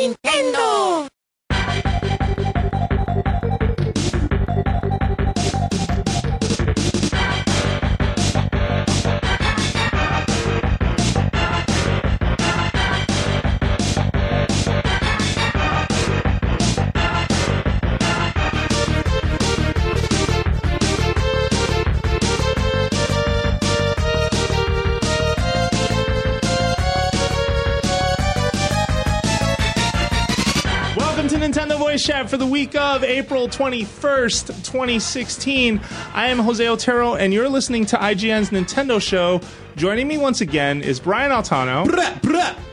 Nintendo. Chat for the week of April 21st, 2016. I am Jose Otero, and you're listening to IGN's Nintendo Show. Joining me once again is Brian Altano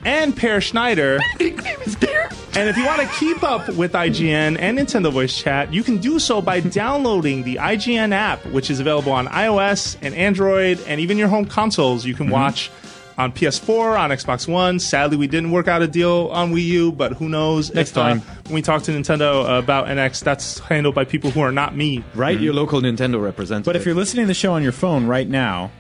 and Peer Schneider. And if you want to keep up with IGN and Nintendo Voice Chat, you can do so by downloading the IGN app, which is available on iOS and Android and even your home consoles. You can watch on PS4, on Xbox One. Sadly, we didn't work out a deal on Wii U, but who knows? Next if, uh, time. when we talk to Nintendo about NX, that's handled by people who are not me. Write your local Nintendo representative. But if you're listening to the show on your phone right now,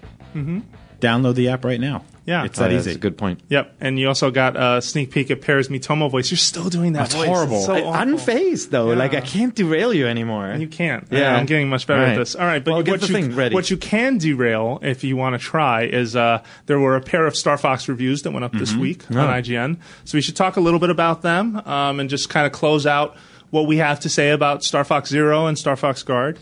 download the app right now. Yeah. it's that yeah, easy. That's a good point. Yep, and you also got a sneak peek at Peer's Miitomo voice. You're still doing that That's voice. horrible. It's so I- awful. unfazed though, Yeah. like I can't derail you anymore. You can't. Yeah. Yeah, I'm getting much better All at this. All right, but Well, get what you thing ready. what you can derail if you want to try is uh, there were a pair of Star Fox reviews that went up this week on Oh. IGN. So we should talk a little bit about them um, and just kind of close out what we have to say about Star Fox Zero and Star Fox Guard.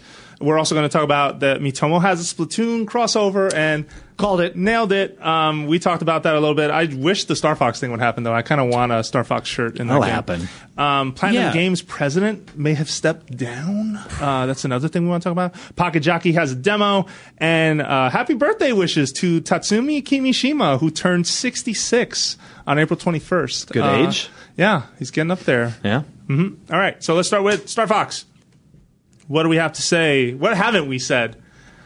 We're also going to talk about that Miitomo has a Splatoon crossover and Called it. nailed it. Um, we talked about that a little bit. I wish the Star Fox thing would happen though. I kind of want a Star Fox shirt in that That'll game. happen. Um, Platinum Yeah. Games president may have stepped down. Uh, that's another thing we want to talk about. Pocket Jockey has a demo, and uh, happy birthday wishes to Tatsumi Kimishima, who turned 66 on April 21st. Good Uh, age. Yeah, he's getting up there. Yeah. All right, so let's start with Star Fox. What do we have to say? What haven't we said?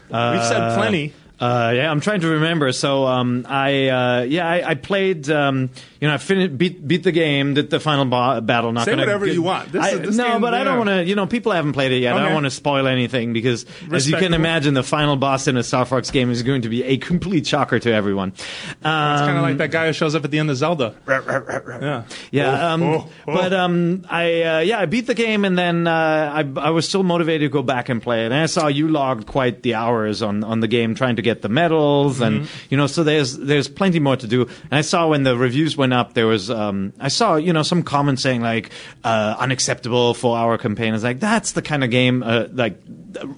We've said uh, plenty. Uh, yeah, I'm trying to remember. So, um, I, uh, yeah, I, I played, um, you know, I finished, beat, beat the game, did the final bo- battle. Not Say gonna whatever get- you want. This I- is- this no, game- but I don't want to, you know, people haven't played it yet. I don't want to spoil anything because, as you can imagine, the final boss in a Star Fox game is going to be a complete shocker to everyone. Um, It's kind of like that guy who shows up at the end of Zelda. Yeah. Yeah, um, oh, oh. but um, I uh, yeah I beat the game and then uh, I I was still motivated to go back and play it. And I saw you logged quite the hours on, on the game trying to get the medals and Mm-hmm. you know so there's there's plenty more to do. And I saw when the reviews went up there was um, I saw you know some comments saying like uh, unacceptable for our campaign. It's like that's the kind of game uh, like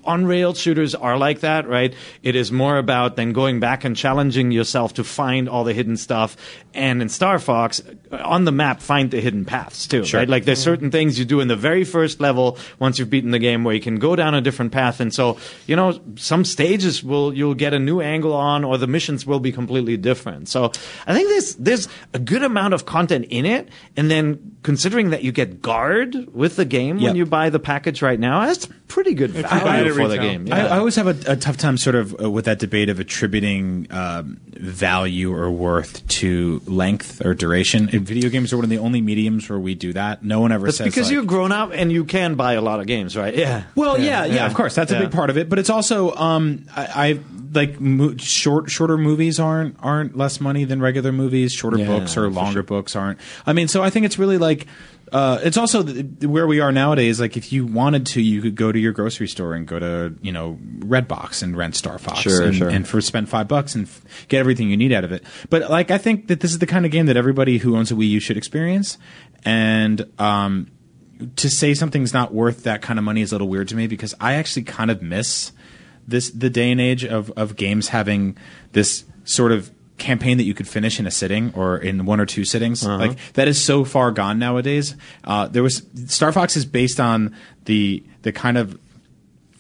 on rail shooters are like that, right? It is more about then going back and challenging yourself to find all the hidden stuff. And in Star Fox, uh, on the map, find the hidden paths too, right? Like there's certain things you do in the very first level once you've beaten the game where you can go down a different path. And so, you know, some stages will you'll get a new angle on, or the missions will be completely different. So I think there's there's a good amount of content in it. And then considering that you get guard with the game when you buy the package right now, that's pretty good you buy it value at the game. I, Yeah. I always have a, a tough time sort of uh, with that debate of attributing um, value or worth to length or duration. And video games are one of the only mediums where we do that. No one ever That's says because like, you've grown up and you can buy a lot of games, right? Yeah. Well, yeah, yeah, yeah. of course, that's Yeah. a big part of it. But it's also, um, I, I like mo- short, shorter movies aren't aren't less money than regular movies. Shorter Yeah, books or for longer books aren't. I mean, so I think it's really like. Uh, it's also th- where we are nowadays. Like, if you wanted to, you could go to your grocery store and go to, you know, Redbox and rent Star Fox, Sure, and, sure. and for spend five bucks and f- get everything you need out of it. But like, I think that this is the kind of game that everybody who owns a Wii U should experience. And um, to say something's not worth that kind of money is a little weird to me because I actually kind of miss this the day and age of of games having this sort of campaign that you could finish in a sitting or in one or two sittings. Like that is so far gone nowadays. Uh, there was star fox is based on the the kind of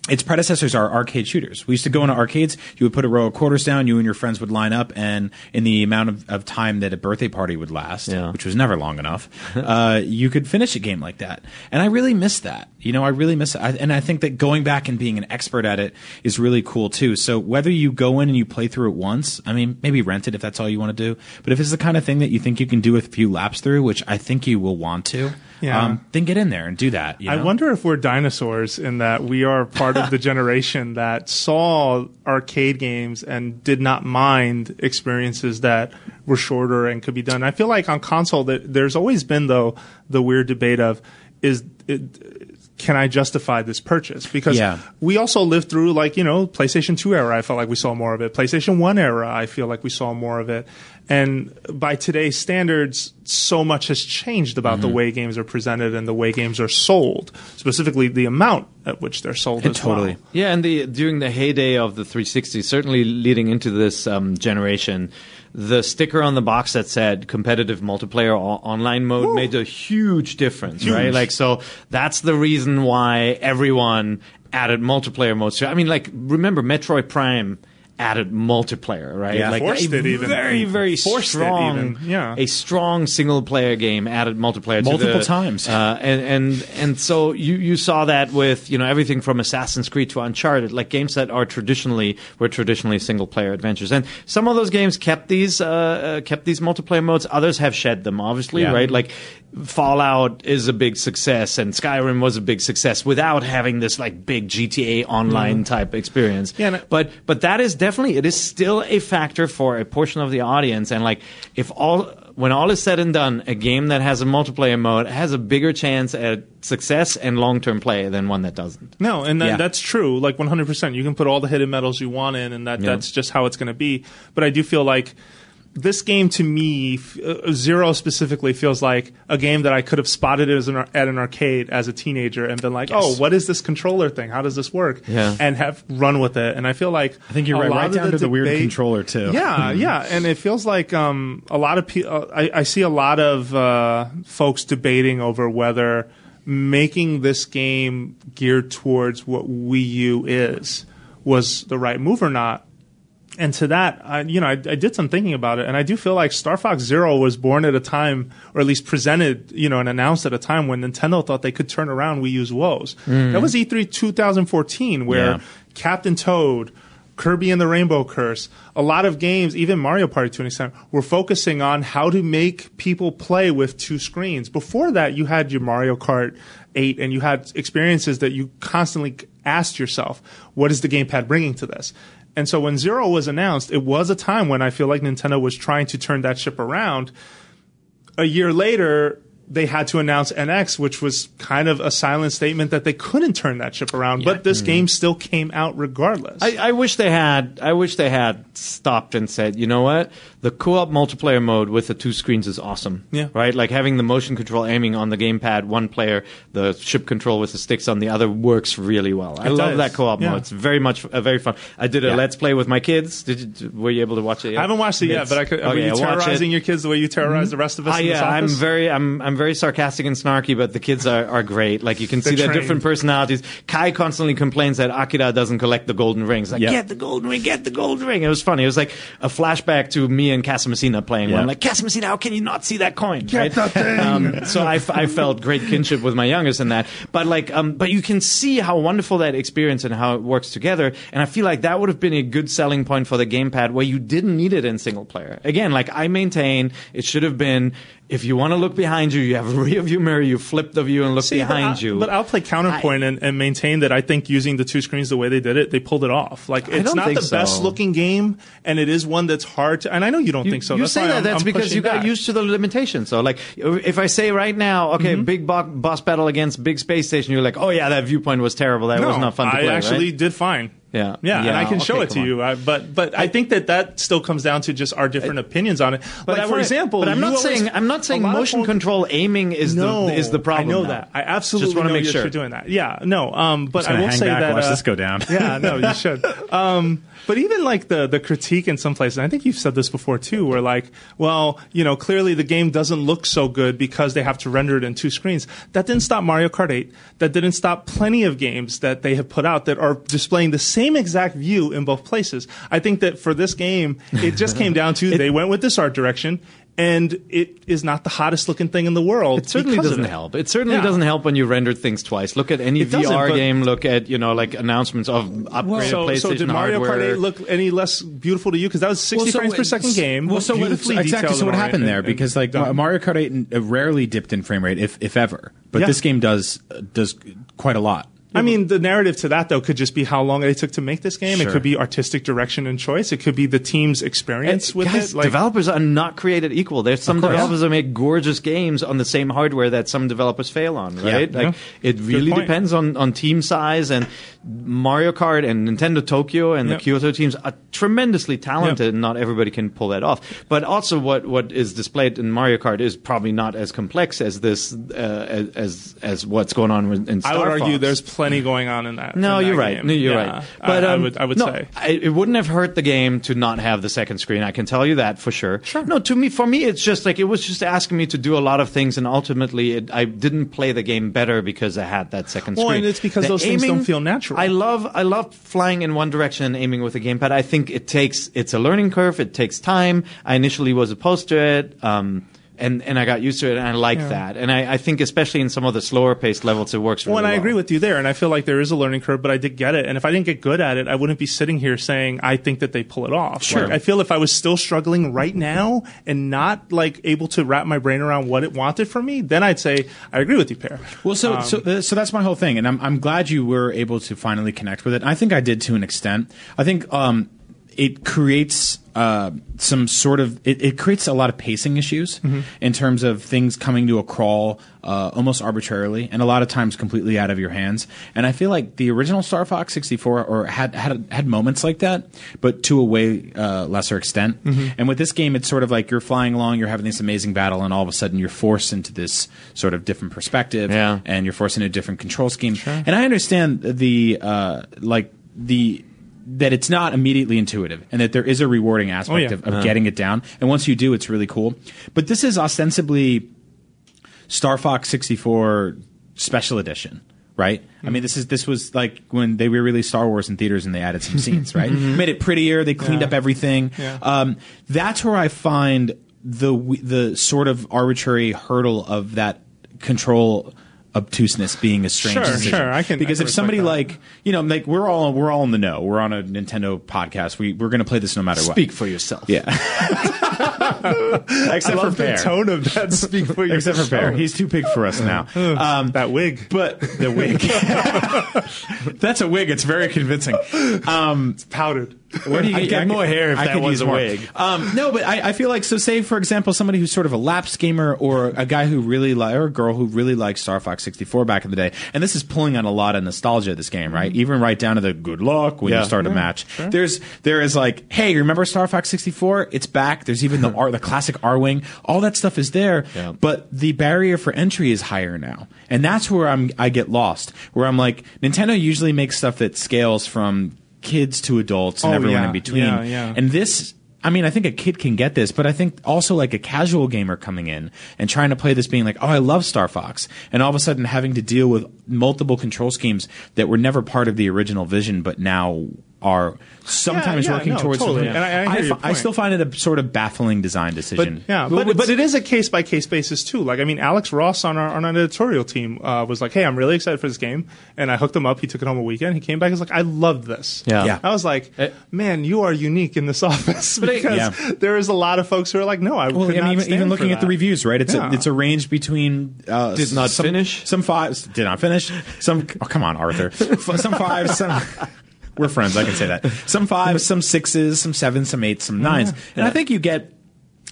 its predecessors are arcade shooters. We used to go into arcades. You would put a row of quarters down. You and your friends would line up, and in the amount of, of time that a birthday party would last, Yeah. which was never long enough, uh, you could finish a game like that. And I really miss that. You know, I really miss it. I, and I think that going back and being an expert at it is really cool too. So whether you go in and you play through it once, I mean, maybe rent it if that's all you want to do. But if it's the kind of thing that you think you can do a few laps through, which I think you will want to. Yeah. um, then get in there and do that. you I wonder if we're dinosaurs in that we are part of the generation that saw arcade games and did not mind experiences that were shorter and could be done. I feel like on console that there's always been though the weird debate of is it, can I justify this purchase? Because Yeah. we also lived through like you know PlayStation 2 era. I felt like we saw more of it. PlayStation 1 era. I feel like we saw more of it. And by today's standards, so much has changed about Mm-hmm. the way games are presented and the way games are sold. Specifically, the amount at which they're sold. as totally. well. Yeah, and the during the heyday of the 360, certainly leading into this um, generation, the sticker on the box that said competitive multiplayer o- online mode made a huge difference, right? Like, so that's the reason why everyone added multiplayer modes. I mean, like, remember Metroid Prime added multiplayer, right? Yeah. like Forced a it even. very, very strong, yeah. a strong single player game added multiplayer to Multiple the- times. uh, and and and so you you saw that with you know everything from Assassin's Creed to Uncharted, like games that are traditionally were traditionally single player adventures, and some of those games kept these uh, uh, kept these multiplayer modes. Others have shed them, obviously, Yeah. right? Like Fallout is a big success, and Skyrim was a big success without having this like big GTA online type experience. Yeah, I- but but that is definitely it is still a factor for a portion of the audience, and like if all when all is said and done, a game that has a multiplayer mode has a bigger chance at success and long term play than one that doesn't. No, and that, Yeah. that's true. Like 100%. You can put all the hidden medals you want in, and that, Yeah. that's just how it's going to be. But I do feel like this game to me, uh, Zero specifically, feels like a game that I could have spotted as an, at an arcade as a teenager and been like, oh, what is this controller thing? How does this work? Yeah. And have run with it. And I feel like. I think you're a right, lot right of down to the weird controller, too. Yeah, yeah. And it feels like um, a lot of people, I, I see a lot of uh, folks debating over whether making this game geared towards what Wii U is was the right move or not. And to that, I, you know, I, I did some thinking about it, and I do feel like Star Fox Zero was born at a time, or at least presented, you know, and announced at a time when Nintendo thought they could turn around Wii U's woes. Mm. That was E E3 2014, where Yeah. Captain Toad, Kirby and the Rainbow Curse, a lot of games, even Mario Party to an extent, were focusing on how to make people play with two screens. Before that, you had your Mario Kart 8 and you had experiences that you constantly asked yourself, what is the gamepad bringing to this? And so when Zero was announced, it was a time when I feel like Nintendo was trying to turn that ship around. A year later, they had to announce NX, which was kind of a silent statement that they couldn't turn that ship around. But this game still came out regardless. I, I wish they had. I wish they had stopped and said, you know what, the co-op multiplayer mode with the two screens is awesome. Yeah. Right. Like having the motion control aiming on the gamepad, one player, the ship control with the sticks on the other works really well. I It love that co-op Yeah. mode. It's very much uh, very fun. I did a Yeah. let's play with my kids. Did you, were you able to watch it? Yet? I haven't watched it yet, It's- but I could. were okay, you terrorizing your kids the way you terrorize the rest of us in this yeah, I'm very, I'm, I'm very sarcastic and snarky, but the kids are, are great. Like you can see their different personalities. Kai constantly complains that Akira doesn't collect the golden rings. Like, Yep. get the golden ring, get the golden ring. It was funny. It was like a flashback to me and Casamassina playing. Yeah. I'm like, Casamassina, how can you not see that coin? Get right? thing. Um, so I, f- I felt great kinship with my youngest in that. But like, um, but you can see how wonderful that experience and how it works together. And I feel like that would have been a good selling point for the gamepad where you didn't need it in single player. Again, like I maintain, it should have been if you want to look behind you, you have a rear view mirror, you flip the view and look See, but behind I- you. But I'll play counterpoint and, and maintain that I think using the two screens the way they did it, they pulled it off. Like it's don't the so. best looking game, and it is one that's hard to. And I know you don't You, think so. you that's say that I'm- that's I'm because you got back. used to the limitations. So, like, if I say right now, okay, Mm-hmm. big bo- boss battle against big space station, you're like, oh yeah, that viewpoint was terrible. That No, was not fun to I play. actually right? did fine. Yeah. yeah, and I can show it to on. you. I, but but I think that that still comes down to just our different opinions on it. But like for example, but I'm not always- saying I'm not saying motion control aiming is no, the is the problem. I know now. that. I absolutely Just wanna make sure. you're doing that. Yeah, no. Um, but I will say back, that watch uh, this go down. yeah, no, you should. Um, but even like the the critique in some places, and I think you've said this before too, where like, well, you know, clearly the game doesn't look so good because they have to render it in two screens. That didn't stop Mario Kart 8. That didn't stop plenty of games that they have put out that are displaying the same exact view in both places. I think that for this game, it just came down to they went with this art direction. And it is not the hottest looking thing in the world. It certainly doesn't it. help. It certainly Yeah. doesn't help when you render things twice. Look at any It doesn't, VR but- game. Look at you know like announcements of upgraded So, PlayStation so did Mario hardware. Kart 8 look any less beautiful to you? Because that was 60 frames per second game. Well, so what, exactly. So what happened ori- there? and- Because like done. Mario Kart 8 uh, rarely dipped in frame rate, if if ever. But Yeah. this game does uh, does quite a lot. I mean, the narrative to that though could just be how long they took to make this game. It could be artistic direction and choice. It could be the team's experience And with guys, it. Like, developers are not created equal. There's some developers that make gorgeous games on the same hardware that some developers fail on, right? Yeah. Like it really depends on, on team size and Mario Kart and Nintendo Tokyo and Yeah. the Kyoto teams are tremendously talented Yeah. and not everybody can pull that off. But also what, what is displayed in Mario Kart is probably not as complex as this uh, as as what's going on in Star I would argue Fox. there's plenty going on in that. No, in that you're right. game. No, you're Yeah, right. I, I um, would, I would no, say. I, it wouldn't have hurt the game to not have the second screen. I can tell you that for sure. Sure. No, to me, for me, it's just like it was just asking me to do a lot of things, and ultimately, it, I didn't play the game better because I had that second Well, screen. and it's because The those things don't feel natural. I love, I love flying in one direction and aiming with a gamepad. I think it takes, it's a learning curve. It takes time. I initially was opposed to it. Um, and, and I got used to it, and I like that. And I, I think, especially in some of the slower paced levels, it works really Well, and I well. agree with you there, and I feel like there is a learning curve, but I did get it. And if I didn't get good at it, I wouldn't be sitting here saying I think that they pull it off. Sure. Like, I feel if I was still struggling right now and not like able to wrap my brain around what it wanted from me, then I'd say I agree with you, Peer. Well, so Um, so so that's my whole thing, and I'm I'm glad you were able to finally connect with it. I think I did to an extent. I think um, it creates uh, some sort of it, it creates a lot of pacing issues Mm-hmm. in terms of things coming to a crawl uh, almost arbitrarily, and a lot of times completely out of your hands. And I feel like the original Star Fox 64 or had had had moments like that, but to a way uh, lesser extent. Mm-hmm. And with this game, it's sort of like you're flying along, you're having this amazing battle, and all of a sudden you're forced into this sort of different perspective Yeah. and you're forced into a different control scheme. And I understand the uh, like the that it's not immediately intuitive and that there is a rewarding aspect Oh, yeah. of, of getting it down. And once you do, it's really cool. But this is ostensibly Star Fox 64 Special Edition. Right, I mean, this is this was like when they re-released Star Wars in theaters and they added some scenes, right? Made it prettier, they cleaned Yeah. up everything. Yeah. Um, that's where I find the the sort of arbitrary hurdle of that control obtuseness being a strange Sure, decision. sure, I can- because I if somebody respect that. like you know like we're all we're all in the know we're on a Nintendo podcast we we're going to play this no matter what Speak for yourself. yeah I except love for the Peer tone of that. Speak for yourself. except for Peer yourself. he's too big for us now um, that wig. but the wig that's a wig it's very convincing um, powdered. Where do you I'd get I more hair if I that could was a more. wig. Um, no, but I, I feel like so. Say for example, somebody who's sort of a lapsed gamer, or a guy who really li- or a girl who really liked Star Fox 64 back in the day, and this is pulling on a lot of nostalgia. This game, right? Even right down to the good luck when Yeah. you start a match. There's there is like, hey, remember Star Fox 64? It's back. There's even the R, the classic R wing. All that stuff is there, Yeah. but the barrier for entry is higher now, and that's where I'm I get lost. Where I'm like, Nintendo usually makes stuff that scales from kids to adults and Oh, everyone yeah. in between. Yeah, yeah. And this, I mean, I think a kid can get this, but I think also like a casual gamer coming in and trying to play this being like, oh, I love Star Fox. And all of a sudden having to deal with multiple control schemes that were never part of the original vision, but now are sometimes yeah, working no, towards totally. something. And I- I hear your fi- I still find it a sort of baffling design decision. Yeah, Well, but, but it is a case by case basis too. Like I mean, Alex Ross on our on our editorial team uh, was like, "Hey, I'm really excited for this game," and I hooked him up. He took it home a weekend. He came back. He's like, "I love this." Yeah. Yeah. I was like. "Man, you are unique in this office because Yeah. there is a lot of folks who are like, no, I Well, could I mean, not even, stand even for looking at the reviews, right? It's Yeah. a, it's a range between uh, Did not some, finish? some fives. Did not finish. Some. Oh, come on, Arthur. Some fives. Some. We're friends. I can say that. Some fives, some sixes, some sevens, some eights, some nines, and I think you get.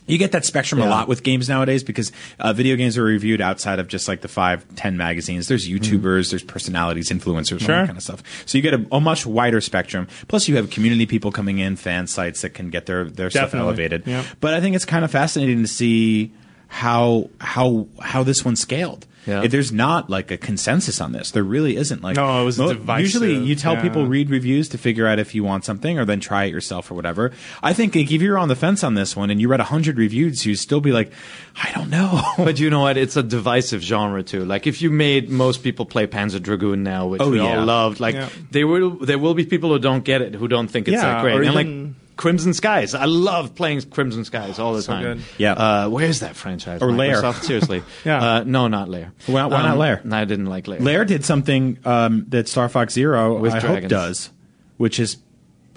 You get that spectrum a lot with games nowadays because uh, video games are reviewed outside of just like the five, ten magazines. There's YouTubers, there's personalities, influencers, all that kind of stuff. So you get a, a much wider spectrum. Plus, you have community people coming in, fan sites that can get their their stuff elevated. Yeah. But I think it's kind of fascinating to see how how how this one scaled. Yeah. If There's not like a consensus on this. There really isn't. Like No, it was divisive. Usually, you tell Yeah. people read reviews to figure out if you want something, or then try it yourself or whatever. I think like, if you're on the fence on this one and you read hundred reviews, you'd still be like, I don't know. But you know what? It's a divisive genre too. Like if you made most people play Panzer Dragoon now, which Oh, we yeah. all loved, like Yeah. there will there will be people who don't get it, who don't think it's Yeah, that great. or and even- like Crimson Skies. I love playing Crimson Skies all the So time. good. Yeah. Uh, where's that franchise? Or Lair. Seriously. Yeah. Uh, no, not Lair. Why- why not Lair? I didn't like Lair. Lair did something um, that Star Fox Zero With I hope does, which is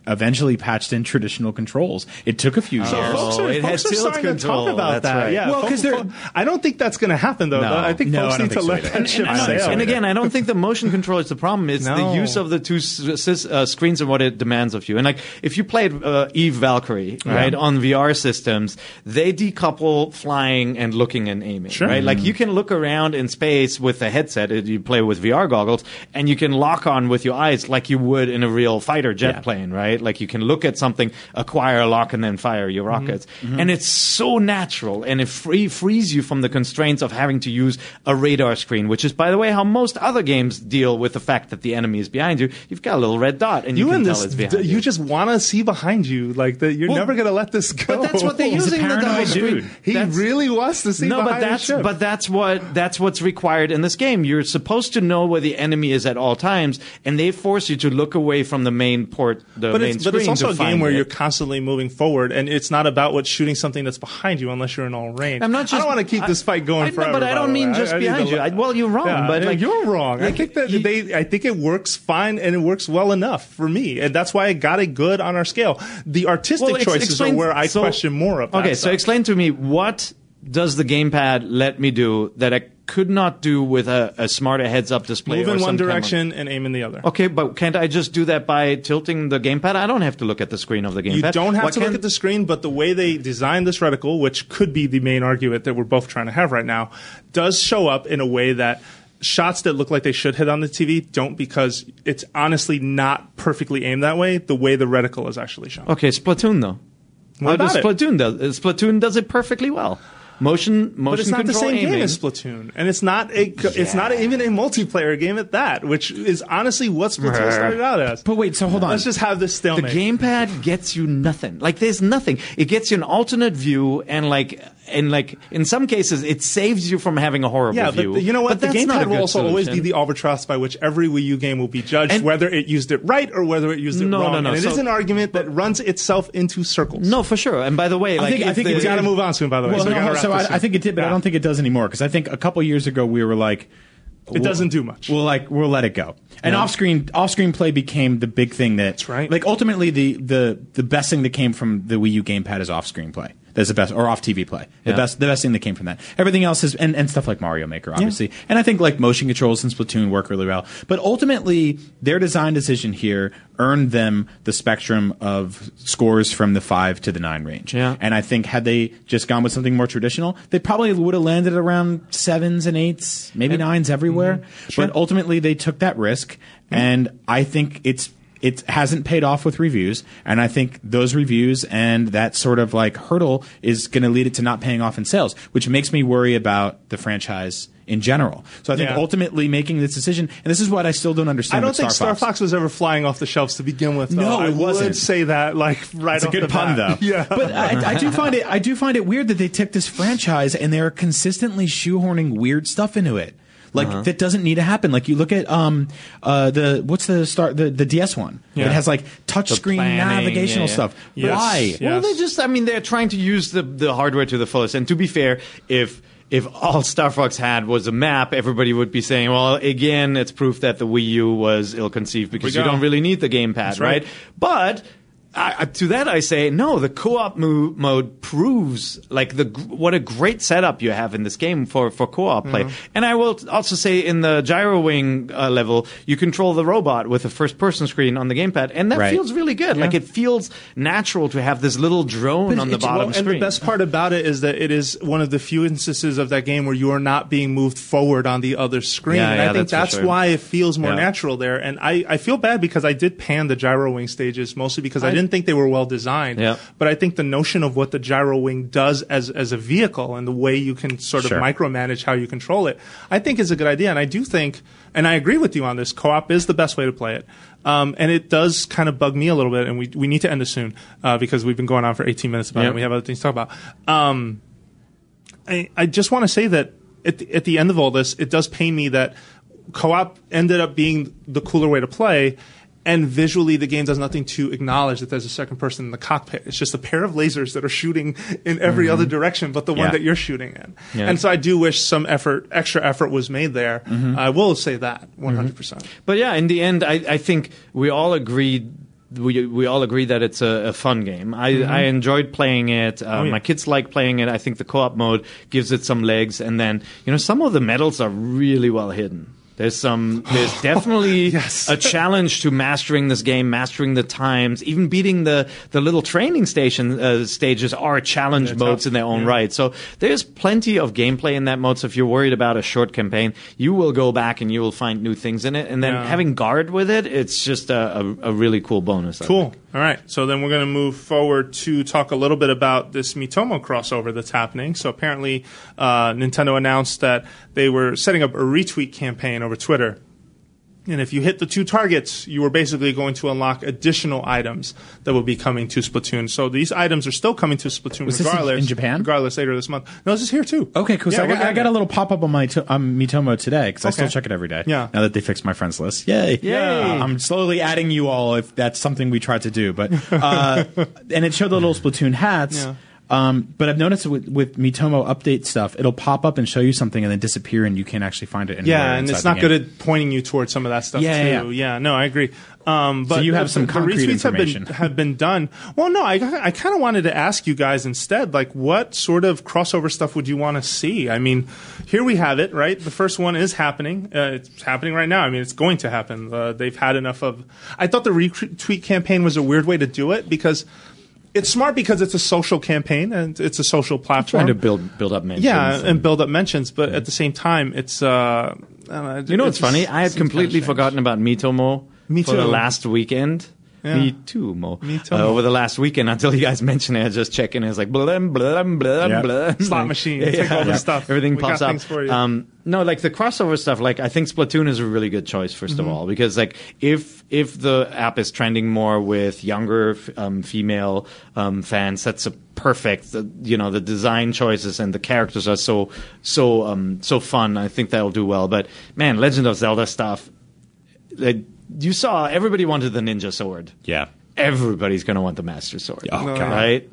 eventually patched in traditional controls. It took a few years. folks are, Oh, it folks had are starting control. to talk about That's that. right. Yeah, Well, 'cause folks- they're- I don't think that's going to happen though. No. I think No, folks I don't need to think so let that And- ship and- sail. And again, I don't think the motion control is the problem. It's No. the use of the two s- s- uh, screens and what it demands of you. And like, if you played uh, Eve Valkyrie, right, on VR systems, they decouple flying and looking and aiming, Sure. right? Like, you can look around in space with a headset. uh, You play with VR goggles, and you can lock on with your eyes like you would in a real fighter jet Yeah. plane, right? Like, you can look at something, acquire a lock, and then fire your mm-hmm. rockets. Mm-hmm. And it's so natural, and it free frees you from the constraints of having to use a radar screen, which is, by the way, how most other games deal with the fact that the enemy is behind you. You've got a little red dot, and you, You can tell this, it's behind you you. just want to see behind you, like that. You're Well, never going to let this go. but that's what they're using the double screen. He That's- really wants to see no, but that's but that's what that's what's required in this game. You're supposed to know where the enemy is at all times, and they force you to look away from the main port, the but main it's, but it's also a game where it. you're constantly moving forward, and it's not about what shooting something that's behind you unless you're in all range. I'm not just. I don't want to keep I- this fight going I forever. but I don't mean just I- I behind you. I, well, you're wrong, Yeah, but like you're wrong. I think that you- they. I think it works fine, and it works well enough for me, and that's why I got it good on our scale. The artistic Well, choices explain- are where I so- question more of. That Okay, so explain to me what does the gamepad let me do that I could not do with a, a smarter heads-up display? move in one camera? direction and aim in the other. Okay, but can't I just do that by tilting the gamepad? I don't have to look at the screen of the gamepad. You don't have Why to look at the screen, but the way they designed this reticle, which could be the main argument that we're both trying to have right now, does show up in a way that shots that look like they should hit on the TV don't because it's honestly not perfectly aimed that way, the way the reticle is actually shown. Okay, Splatoon though. What How does about it? Splatoon does? Splatoon does it perfectly well. Motion, motion But it's not the same aiming. game as Splatoon, and it's not a it's not even a multiplayer game at that, which is honestly what Splatoon started out as. But wait, so hold on. Let's just have this still the gamepad gets you nothing. Like there's nothing. It gets you an alternate view, and like and like in some cases, it saves you from having a horrible Yeah, view. but you know what? But the that's not gamepad will good also always be the albatross by which every Wii U game will be judged, And- whether it used it right or whether it used it No, wrong. no, no. And it is So- an argument that runs itself into circles. No, for sure. And by the way, like think- I think the- we got to move on soon. By the way, well, so, no, so I. I think it did, but I don't think it does anymore because I think a couple years ago we were like, It doesn't do much. We'll like we'll let it go. And off screen off screen play became the big thing that That's right. Like ultimately the the the best thing that came from the Wii U gamepad is off screen play. That's the best or off TV play. The Yeah. best the best thing that came from that. Everything else is and, and stuff like Mario Maker obviously. And I think like motion controls and Splatoon work really well. But ultimately their design decision here earned them the spectrum of scores from the 5 to the 9 range. Yeah. And I think had they just gone with something more traditional, they probably would have landed around sevens and eights, maybe nines everywhere. Mm-hmm. But ultimately, they took that risk, and I think it's it hasn't paid off with reviews. And I think those reviews and that sort of like hurdle is going to lead it to not paying off in sales, which makes me worry about the franchise in general. So I think Yeah. ultimately making this decision, and this is what I still don't understand. I don't think Star Star Fox. Fox was ever flying off the shelves to begin with. Though. No, I wasn't. would say that like right It's a good pun, bat. though. Yeah, but I, I do find it. I do find it weird that they took this franchise and they're consistently shoehorning weird stuff into it. Like Uh-huh. that doesn't need to happen. Like you look at um uh the what's the start the the DS one. Yeah. It has like touch screen navigational yeah, yeah. stuff. Yes. Why? Yeah. Well, they Yes. just, I mean, they're trying to use the, the hardware to the fullest. And to be fair, if if all Star Fox had was a map, everybody would be saying, well, again, it's proof that the Wii U was ill conceived because you don't really need the gamepad, right. right? But. I, I- to that I say no. The co-op mo- mode proves like the what a great setup you have in this game for for co-op play. Mm-hmm. And I will also say in the gyro wing uh, level, you control the robot with a first-person screen on the gamepad, and that Right. feels really good. Like it feels natural to have this little drone on the bottom well, and screen. the best part about it is that it is one of the few instances of that game where you are not being moved forward on the other screen. Yeah, and yeah, I think that's that's, sure. why it feels more Yeah. natural there. And I, I feel bad because I did pan the gyro wing stages mostly because I, didn't think they were well designed. Yeah. But I think the notion of what the gyro wing does as as a vehicle and the way you can sort of Sure. micromanage how you control it, I think is a good idea. And I do think, and I agree with you on this, co-op is the best way to play it. Um, and it does kind of bug me a little bit, and we we need to end this soon uh, because we've been going on for 18 minutes about it. And We have other things to talk about. Um, I, I just want to say that at the, at the end of all this, it does pain me that co-op ended up being the cooler way to play, and visually the game does nothing to acknowledge that there's a second person in the cockpit. It's just a pair of lasers that are shooting in every other direction but the one that you're shooting in. Yeah. And so I do wish some effort, extra effort was made there. I will say that 100%. percent But yeah, in the end, I, I think we all agreed. We, we all agree that it's a, a fun game. I, I enjoyed playing it. Uh, Mm-hmm. Oh, yeah. My kids like playing it. I think the co-op mode gives it some legs. And then you know some of the medals are really well hidden. There's some. There's definitely Yes. a challenge to mastering this game, mastering the times, even beating the the little training station uh, stages are challenge They're modes tough. in their own Yeah. right. So there's plenty of gameplay in that mode. So if you're worried about a short campaign, you will go back and you will find new things in it. And then Yeah. having guard with it, it's just a, a, a really cool bonus. I Cool. think. All right. So then we're going to move forward to talk a little bit about this Miitomo crossover that's happening. So apparently, uh, Nintendo announced that they were setting up a retweet campaign over Twitter. And if you hit the two targets, you were basically going to unlock additional items that will be coming to Splatoon. So these items are still coming to Splatoon Was this in- regardless. in Japan? Regardless later this month. No, this is here too. Okay, cool. So I got, I got a little pop up on my to, um, Miitomo today because I still Okay. check it every day. Yeah. Now that they fixed my friends list, yay! Yeah. I'm slowly adding you all if that's something we tried to do, but uh, and it showed the little Splatoon hats. Yeah. Um, but I've noticed with, with Miitomo update stuff, it'll pop up and show you something and then disappear, and you can't actually find it. Anywhere Yeah, and it's not good at pointing you towards some of that stuff Yeah, too. yeah, Yeah, no, I agree. Um, but you have the- some the concrete retweets have been have been done. Well, no, I I kind of wanted to ask you guys instead, like, what sort of crossover stuff would you want to see? I mean, here we have it, right? The first one is happening. Uh, it's happening right now. I mean, it's going to happen. Uh, they've had enough of. I thought the retweet campaign was a weird way to do it because. It's smart because it's a social campaign and it's a social platform. Trying to build build up mentions. yeah, and build up mentions, but at the same time, it's. Uh, know, you know what's funny? I had completely kinda forgotten about Miitomo Me for the last weekend. Yeah. Me too, Mo. Me too, Uh, over the last weekend, until you guys mentioned it, I just check in. It's like blah blah blah blah Yeah. blah. Slot machine, take all the stuff. Everything We pops up. for you. Um, no, like the crossover stuff. Like I think Splatoon is a really good choice. 1st Mm-hmm. of all, because like if if the app is trending more with younger f- um, female um, fans, that's a perfect. The, you know, the design choices and the characters are so so um, so fun. I think that'll do well. But man, Legend of Zelda stuff. Like, you saw everybody wanted the ninja sword. Yeah. Everybody's gonna want the master sword. Oh, oh God. Right.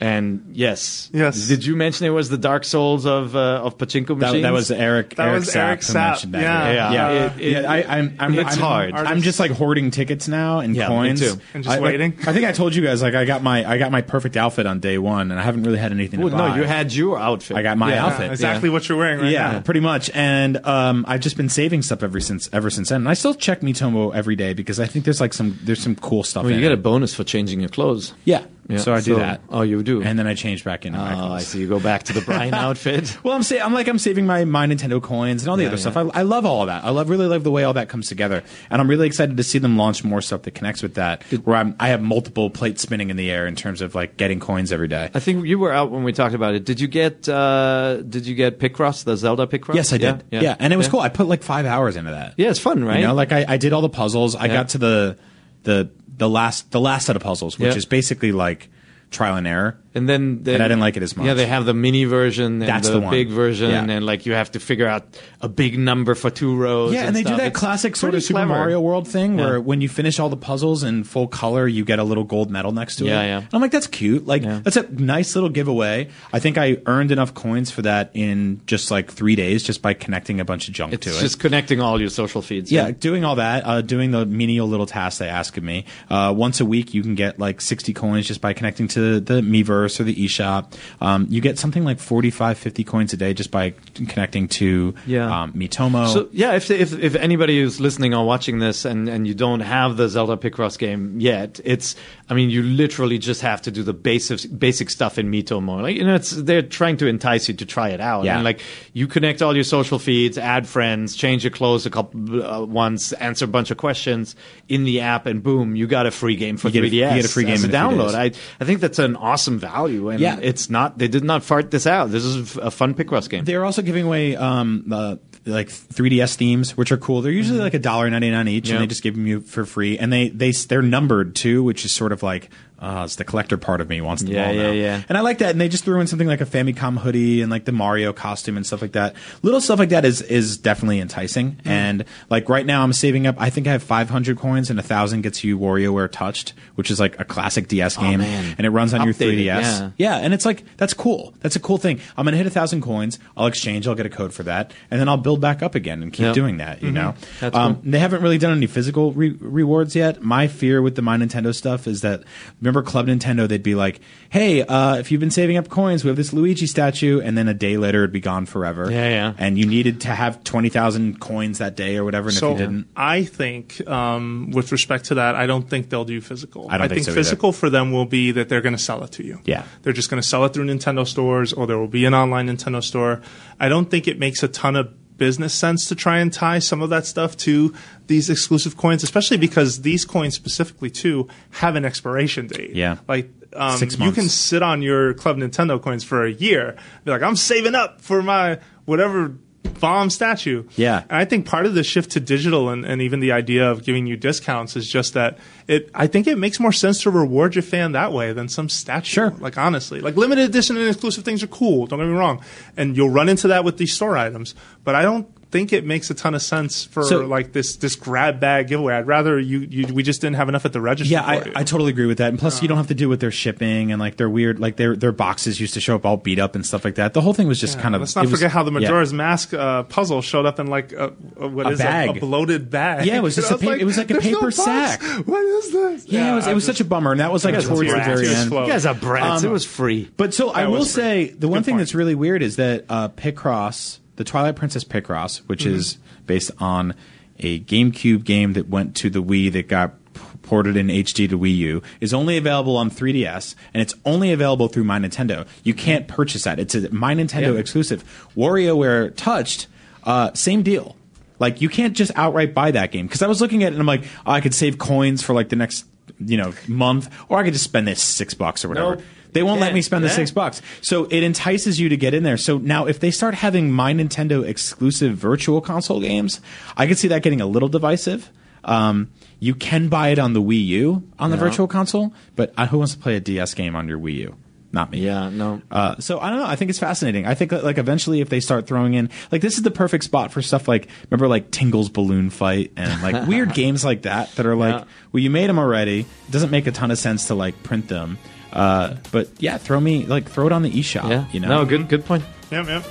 And yes, Yes. Did you mention it was the Dark Souls of uh, of pachinko machines? That, that was Eric. That Eric was Sapp Eric who Sapp, mentioned that. yeah. Yeah. yeah. It- it- yeah I, I'm, I'm, it's I'm, hard. I'm just like hoarding tickets now and Yeah, me coins. too. And just I, like, waiting. I think I told you guys like I got my I got my perfect outfit on day one, and I haven't really had anything Well, to no, you had your outfit. I got my Yeah. outfit. Yeah, exactly what you're wearing right yeah, now. pretty much. And um, I've just been saving stuff ever since ever since then. And I still check Miitomo every day because I think there's like some there's some cool stuff. Well, in you get it. a bonus for changing your clothes. yeah. Yeah, So I do so- that. oh, you do? And then I change back into my Oh. I see. You go back to the Brian outfit. Well, I'm sa- I'm like I'm saving my, my Nintendo coins and all the Yeah, other yeah. stuff. I, I love all of that. I love really love the way all that comes together, and I'm really excited to see them launch more stuff that connects with that. Where I'm, I have multiple plates spinning in the air in terms of like getting coins every day. I think you were out when we talked about it. Did you get uh, Did you get Picross, the Zelda Picross? Yes, I did. Yeah, Yeah, and it was cool. I put like five hours into that. Yeah, it's fun, right? You know, like I, I did all the puzzles. I got to the the the last the last set of puzzles, which Yeah. is basically like trial and error. And then they, And I didn't like it as much. Yeah, they have the mini version and That's the, the big version, Yeah. and like you have to figure out a big number for two rows. Yeah, and they do that It's classic sort of Super clever. Mario World thing Yeah. where when you finish all the puzzles in full color, you get a little gold medal next to Yeah, it. yeah. And I'm like, that's cute. Like, Yeah. that's a nice little giveaway. I think I earned enough coins for that in just like three days just by connecting a bunch of junk It's to it. just connecting all your social feeds. yeah, doing all that, uh, doing the menial little tasks they ask of me. Uh, once a week, you can get like 60 coins just by connecting to the Miiverse or the eShop. Um, you get something like 45, 50 coins a day just by connecting to Yeah. um, Miitomo. So yeah, if, if if anybody who's listening or watching this and, and you don't have the Zelda Picross game yet, it's I mean you literally just have to do the basic basic stuff in Miitomo. Like you know, it's they're trying to entice you to try it out. Yeah. And like you connect all your social feeds, add friends, change your clothes a couple uh, once, answer a bunch of questions in the app, and boom, you got a free game for You get a- 3ds. you get a free game as a in a few download. I I think that's an awesome value, and Yeah. it's not they did not fart this out. This is a fun Picross game. They're also giving away um, uh, like 3DS themes, which are cool. They're usually like a dollar ninety nine each, Yeah. and they just give them you for free. And they they they're numbered too, which is sort of like Uh, it's the collector part of me wants them Yeah, all yeah, now. yeah. And I like that. And they just threw in something like a Famicom hoodie and like the Mario costume and stuff like that. Little stuff like that is is definitely enticing. Mm. And like right now, I'm saving up. I think I have 500 coins, and a thousand gets you WarioWare Touched, which is like a classic DS game, Oh, man. and it runs on your 3DS. yeah. Yeah, and it's like that's cool. That's a cool thing. I'm gonna hit a thousand coins. I'll exchange. I'll get a code for that, and then I'll build back up again and keep Yep. doing that. You know, Mm-hmm. That's um, cool. they haven't really done any physical re- rewards yet. My fear with the My Nintendo stuff is that remember Club Nintendo, they'd be like, "Hey, uh, if you've been saving up coins, we have this Luigi statue," and then a day later it'd be gone forever. Yeah, yeah. And you needed to have twenty thousand coins that day or whatever, and So if you didn't, I think, um, with respect to that, I don't think they'll do physical. I don't think think so either. physical for them will be that they're going to sell it to you. Yeah. they're just going to sell it through Nintendo stores, or there will be an online Nintendo store. I don't think it makes a ton of business sense to try and tie some of that stuff to these exclusive coins, especially because these coins specifically too have an expiration date. Yeah. like. Um, you can sit on your Club Nintendo coins for a year. Be like, I'm saving up for my whatever bomb statue. Yeah. And I think part of the shift to digital and, and even the idea of giving you discounts is just that it I think it makes more sense to reward your fan that way than some statue. Sure. Like honestly. Like limited edition and exclusive things are cool, don't get me wrong. And you'll run into that with these store items. But I don't think it makes a ton of sense for So- like this this grab bag giveaway. I'd rather you, you we just didn't have enough at the register. Yeah, for I, you. I totally agree with that. And plus, you don't have to deal with their shipping and like their weird, like their their boxes used to show up all beat up and stuff like that. The whole thing was just kind of. Let's not it was- forget how the yeah. Majora's Mask uh, puzzle showed up in like a, a what A is bag. a bloated bag. Yeah, it was just And a I pa- it was like a "There's no paper sack." What is this? Yeah, it was, it was just- such a bummer, and that was like towards the very end. flow. You guys are brats. it was free. But so I will was say the one thing that's really weird is that uh, Picross, the Twilight Princess Picross, which Mm-hmm. is based on a GameCube game that went to the Wii that got ported in HD to Wii U, is only available on 3DS, and it's only available through My Nintendo. You can't purchase that; it's a My Nintendo Yeah. exclusive. WarioWare Touched, uh, same deal. Like you can't just outright buy that game because I was looking at it and I'm like, oh, I could save coins for like the next you know month, or I could just spend this six bucks or whatever. Nope. They won't let me spend the six bucks. So it entices you to get in there. So now if they start having my Nintendo exclusive virtual console games, I could see that getting a little divisive. Um, you can buy it on the Wii U on the Yeah. virtual console, but uh, who wants to play a DS game on your Wii U? Not me. Yeah, no. Uh, so I don't know. I think it's fascinating. I think like eventually, if they start throwing in like this is the perfect spot for stuff like remember like Tingle's balloon fight and like weird games like that that are like Yeah. well you made them already. It doesn't make a ton of sense to like print them. Uh, but yeah, throw me like throw it on the eShop. Yeah. you know. No, good good point. Yep, yep.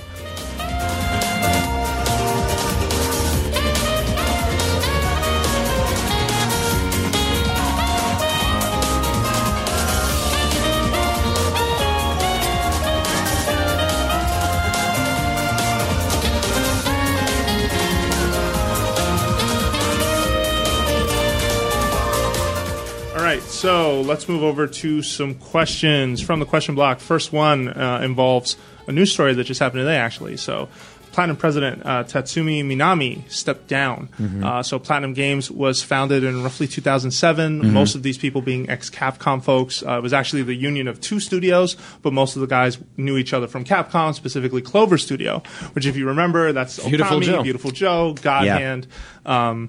So let's move over to some questions from the question block. First one uh, involves a news story that just happened today, actually. So, Platinum president uh, Tatsuya Minami stepped down. Uh, so, Platinum Games was founded in roughly 2007. Most of these people being ex Capcom folks. Uh, it was actually the union of two studios, but most of the guys knew each other from Capcom, specifically Clover Studio, which, if you remember, that's Beautiful Okami, Joe. Beautiful Joe, God Yeah. Hand, um,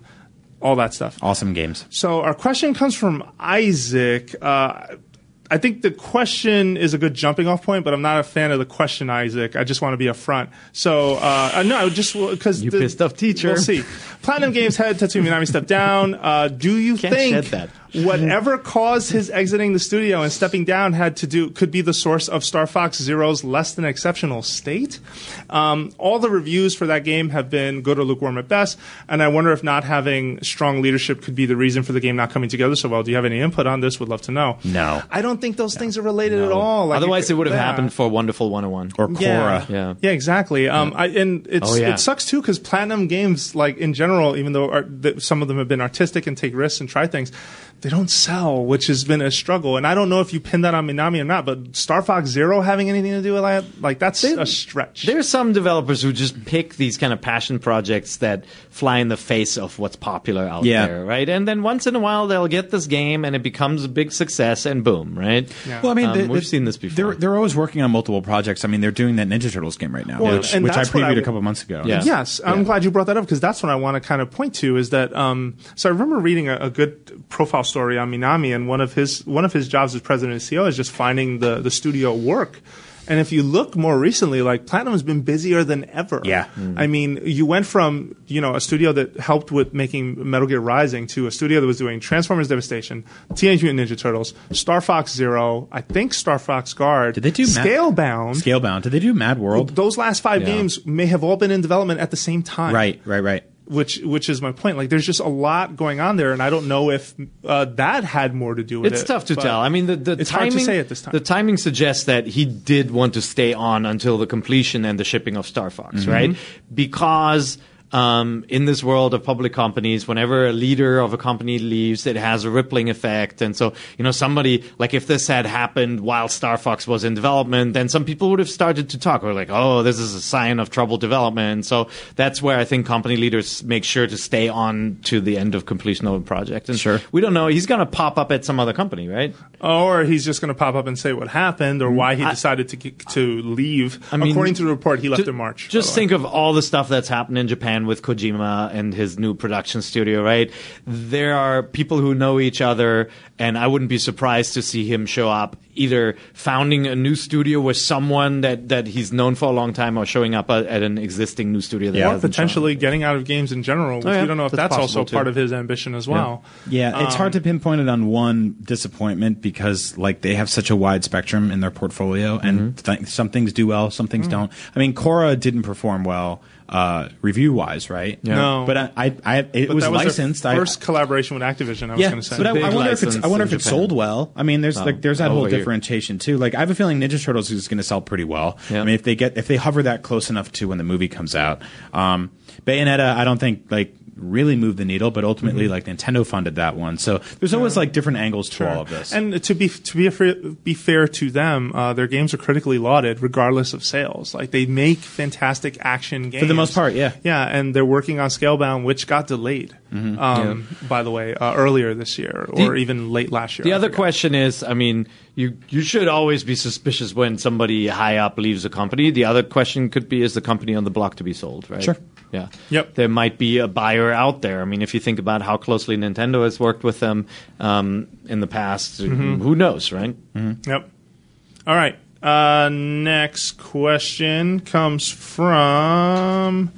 all that stuff. Awesome games. So our question comes from Isaac. Uh, I think the question is a good jumping off point, but I'm not a fan of the question, Isaac. I just want to be upfront. So uh, uh, no, just because You pissed off teacher. We'll see. Platinum Games head Tatsuya Minami stepped down. Uh, do you Can't think that. whatever caused his exiting the studio and stepping down had to do could be the source of Star Fox Zero's less than exceptional state? Um, all the reviews for that game have been good or lukewarm at best, and I wonder if not having strong leadership could be the reason for the game not coming together so well. Do you have any input on this? Would love to know. No. I don't think those things are related at all. Like, Otherwise, it would have yeah. happened for Wonderful 101. Or Korra. Yeah, Yeah. yeah, exactly. Um, I, and it's Oh, yeah. it sucks too because Platinum Games, like in general, even though art, th- some of them have been artistic and take risks and try things, they don't sell, which has been a struggle. And I don't know if you pin that on Minami or not, but Star Fox Zero having anything to do with that, like that's a stretch. There are some developers who just pick these kind of passion projects that fly in the face of what's popular out Yeah. there, right? And then once in a while they'll get this game and it becomes a big success and boom, right? Yeah. Well, I mean, Um, the- we've seen this before. They're they're always working on multiple projects. I mean, they're doing that Ninja Turtles game right now, Well, which, which I that's I previewed a w- couple months ago. Yeah. Yes, I'm glad you brought that up because that's what I want to kind of point to is that. Um, so I remember reading a, a good profile story on Minami, and one of his one of his jobs as president and CEO is just finding the the studio work. And if you look more recently, like Platinum has been busier than ever. Yeah. I mean, you went from you know a studio that helped with making Metal Gear Rising to a studio that was doing Transformers Devastation, Teenage Mutant Ninja Turtles, Star Fox Zero, I think Star Fox Guard. Did they do Scalebound? Scalebound. Did they do Mad World? Those last five Yeah. games may have all been in development at the same time Right, right, right. Which which is my point. Like, there's just a lot going on there, and I don't know if uh, that had more to do with It's it. It's tough to tell. I mean, the, the it's timing. hard to say at this time. The timing suggests that he did want to stay on until the completion and the shipping of Star Fox, Mm-hmm. right? Because um, in this world of public companies, whenever a leader of a company leaves, it has a rippling effect. And so, you know, somebody like if this had happened while Star Fox was in development, then some people would have started to talk or like, oh, this is a sign of troubled development. So that's where I think company leaders make sure to stay on to the end of completion of a project. And Sure. we don't know. He's going to pop up at some other company, right? or he's just going to pop up and say what happened or why he decided to to leave. Mm. mean, According to the report, he left Ju- in March. Just think of all the stuff that's happened in Japan with Kojima and his new production studio, right? There are people who know each other, and I wouldn't be surprised to see him show up either founding a new studio with someone that, that he's known for a long time or showing up at, at an existing new studio that Yeah. or hasn't potentially getting out of games in general. Which Oh, yeah. we don't know if That's that's, also too. part of his ambition as well. Yeah, it's hard to um, pinpoint it on one disappointment because like they have such a wide spectrum in their portfolio, and mm-hmm. th- some things do well, some things mm. don't. I mean, Korra didn't perform well uh, review wise, right? Yeah. No. but I, I, I it But was that was licensed. Their I- first collaboration with Activision. I was yeah, going to say. but I, I wonder if it's I wonder in if it sold well. I mean, there's like there's that whole over differentiation too. Like I have a feeling Ninja Turtles is going to sell pretty well. Yeah. I mean, if they get if they hover that close enough to when the movie comes out, um, Bayonetta, I don't think like really move the needle, but ultimately Mm-hmm. like Nintendo funded that one. So there's always like different angles to all of this. And to be to be be fair to them, uh, their games are critically lauded regardless of sales. Like they make fantastic action games for the most part, yeah. yeah. And they're working on Scalebound, which got delayed. Mm-hmm. Um, By the way, uh, earlier this year or even late last year. The I other question is, I mean, you you should always be suspicious when somebody high up leaves a company. The other question could be, is the company on the block to be sold, right? Sure. Yeah. Yep. There might be a buyer out there. I mean, if you think about how closely Nintendo has worked with them um, in the past, Mm-hmm. who knows, right? Yep. All right. Uh, next question comes from.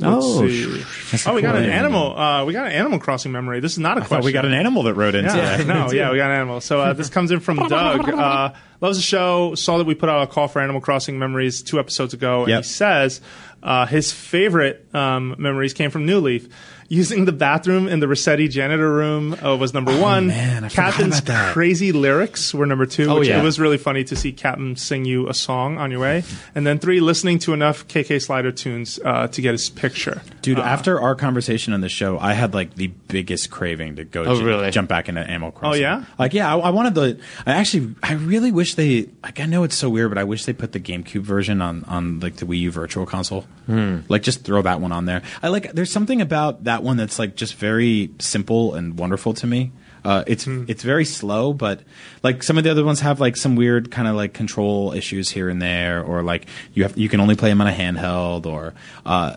Let's Oh, see. Oh, we got an animal. Uh, we got an Animal Crossing memory. This is not a I question. we got an animal that wrote in Yeah, today. no, yeah, we got an animal. So uh, this comes in from Doug. Uh, loves the show. Saw that we put out a call for Animal Crossing memories two episodes ago, and Yep. he says uh, his favorite um, memories came from New Leaf. Using the bathroom in the Rossetti janitor room uh, was number one. Oh, man, I Kapp'n's about that. crazy lyrics were number two. Oh, which yeah. It was really funny to see Captain sing you a song on your way. And then three, listening to enough KK Slider tunes uh, to get his picture. Dude, after our conversation on the show, I had like the biggest craving to go Oh, ju- really? jump back into Animal Crossing. Oh, yeah? Like, yeah, I, I wanted the. I actually, I really wish they. Like, I know it's so weird, but I wish they put the GameCube version on on like the Wii U Virtual Console. Like, just throw that one on there. I like. There's something about that one that's like just very simple and wonderful to me. Uh, it's it's very slow, but like some of the other ones have like some weird kind of like control issues here and there, or like you have you can only play them on a handheld, or uh,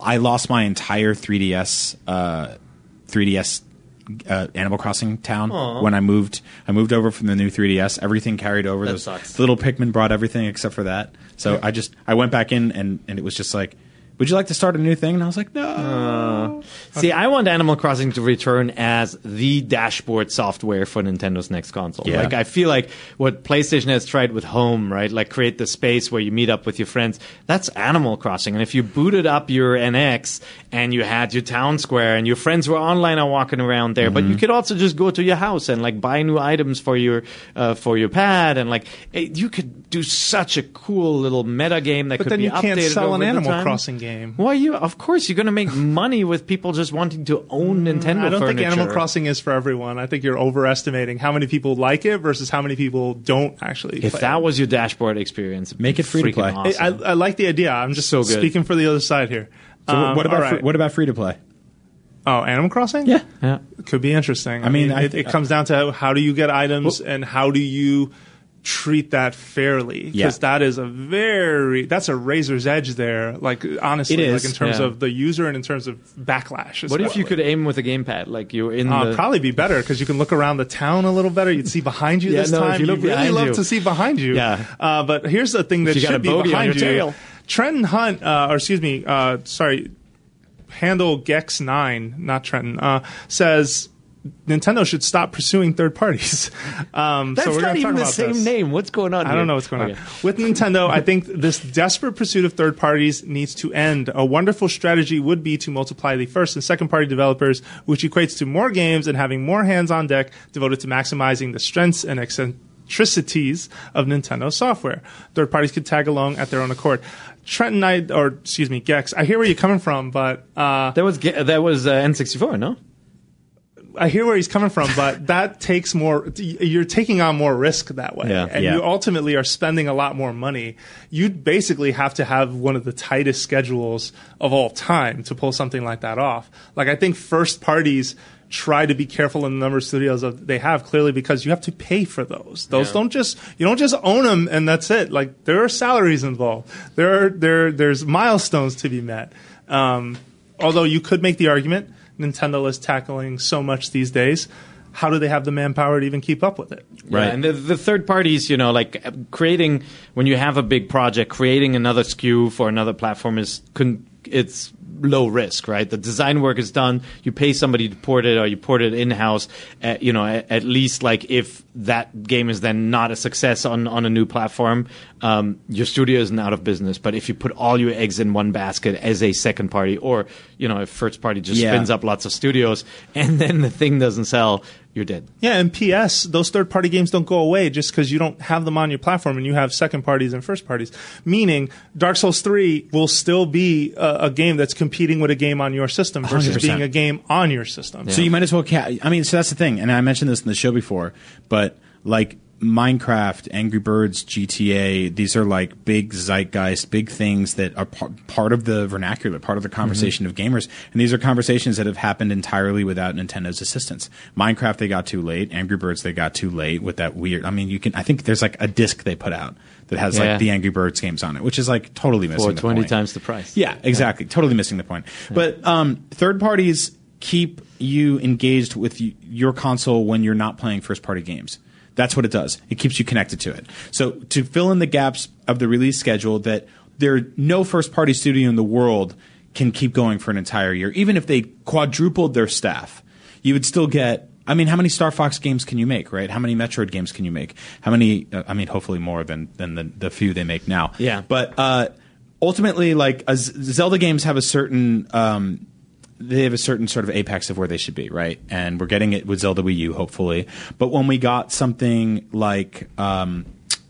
I lost my entire 3DS uh, 3DS uh, Animal Crossing town when I moved. I moved over from the new 3DS. Everything carried over. That Those sucks. little Pikmin brought everything except for that. So I just I went back in and and it was just like, would you like to start a new thing? And I was like, no. See, I want Animal Crossing to return as the dashboard software for Nintendo's next console. Yeah. Like, I feel like what PlayStation has tried with Home, right? Like, create the space where you meet up with your friends. That's Animal Crossing. And if you booted up your NX and you had your town square and your friends were online and walking around there, but Mm-hmm. you could also just go to your house and like buy new items for your uh, for your pad and like it, you could do such a cool little meta game that But could then be you can't updated sell an Animal. Crossing game. Why you? Of course, you're going to make money with people just wanting to own Nintendo. I don't think. Animal Crossing is for everyone. I think you're overestimating how many people like it versus how many people don't actually. If play that it. was your dashboard experience, Make it free to play. Awesome. I, I like the idea. I'm just So good. speaking for the other side here. So Um, what about all right. free, what about free to play? oh Animal Crossing? Yeah. yeah. could be interesting. I, mean, mean, I- it, it comes down to how do you get items and how do you treat that fairly Yeah. because that is a very that's a razor's edge there. Like honestly, It is, like in terms yeah. of the user and in terms of backlash. What if you could aim with a gamepad? Like you're in Uh, the probably be better because you can look around the town a little better. You'd see behind you Yeah, this no, time. you You'd really love you. to see behind you. Yeah. Uh, but here's the thing that you should be behind your you. tail. Trenton Hunt, uh, or excuse me, uh, sorry, Handle Gex Nine, not Trenton, uh, says Nintendo should stop pursuing third parties. Um, That's so we're not even the same this. name. What's going on? I here? don't know what's going Okay. on. With Nintendo, I think this desperate pursuit of third parties needs to end. A wonderful strategy would be to multiply the first and second party developers, which equates to more games and having more hands on deck devoted to maximizing the strengths and eccentricities of Nintendo software. Third parties could tag along at their own accord. Trenton, I, or excuse me, Gex, I hear where you're coming from, but uh, That was that was uh, N64, no? I hear where he's coming from, but that takes more. You're taking on more risk that way, Yeah. and Yeah. you ultimately are spending a lot more money. You'd basically have to have one of the tightest schedules of all time to pull something like that off. Like I think first parties try to be careful in the number of studios that they have clearly because you have to pay for those. Those Yeah. don't just you don't just own them and that's it. Like there are salaries involved. There are there there's milestones to be met. Um, although you could make the argument Nintendo is tackling so much these days. How do they have the manpower to even keep up with it? Yeah, Right. and the, the third parties, you know, like uh, creating when you have a big project, creating another SKU for another platform is con- it's low risk, right? The design work is done. You pay somebody to port it, or you port it in house. Uh, you know, at, at least like if that game is then not a success on on a new platform, um, your studio isn't out of business. But if you put all your eggs in one basket as a second party, or you know, if first party just Yeah. spins up lots of studios, and then the thing doesn't sell, you're dead. Yeah, and PS, those third party games don't go away just because you don't have them on your platform and you have second parties and first parties. Meaning, Dark Souls 3 will still be a, a game that's competing with a game on your system versus 100%. being a game on your system. So you might as well. Ca- I mean, so that's the thing, and I mentioned this in the show before, but like Minecraft, Angry Birds, GTA, these are like big zeitgeist, big things that are par- part of the vernacular, part of the conversation of gamers, and these are conversations that have happened entirely without Nintendo's assistance. Minecraft, they got too late. Angry Birds, they got too late with that weird. I mean, you can. I think there's like a disc they put out that has Yeah. like the Angry Birds games on it, which is like totally missing the point. The twenty point. times the price. Yeah, exactly. Totally missing the point. But um, third parties keep you engaged with y- your console when you're not playing first party games. That's what it does. It keeps you connected to it. So to fill in the gaps of the release schedule that there no first party studio in the world can keep going for an entire year, even if they quadrupled their staff, you would still get. I mean, how many Star Fox games can you make, right? How many Metroid games can you make? How many? Uh, I mean, hopefully more than than the, the few they make now. Yeah. But uh, ultimately, like Z- Zelda games have a certain um, they have a certain sort of apex of where they should be, right? And we're getting it with Zelda Wii U, hopefully. But when we got something like um,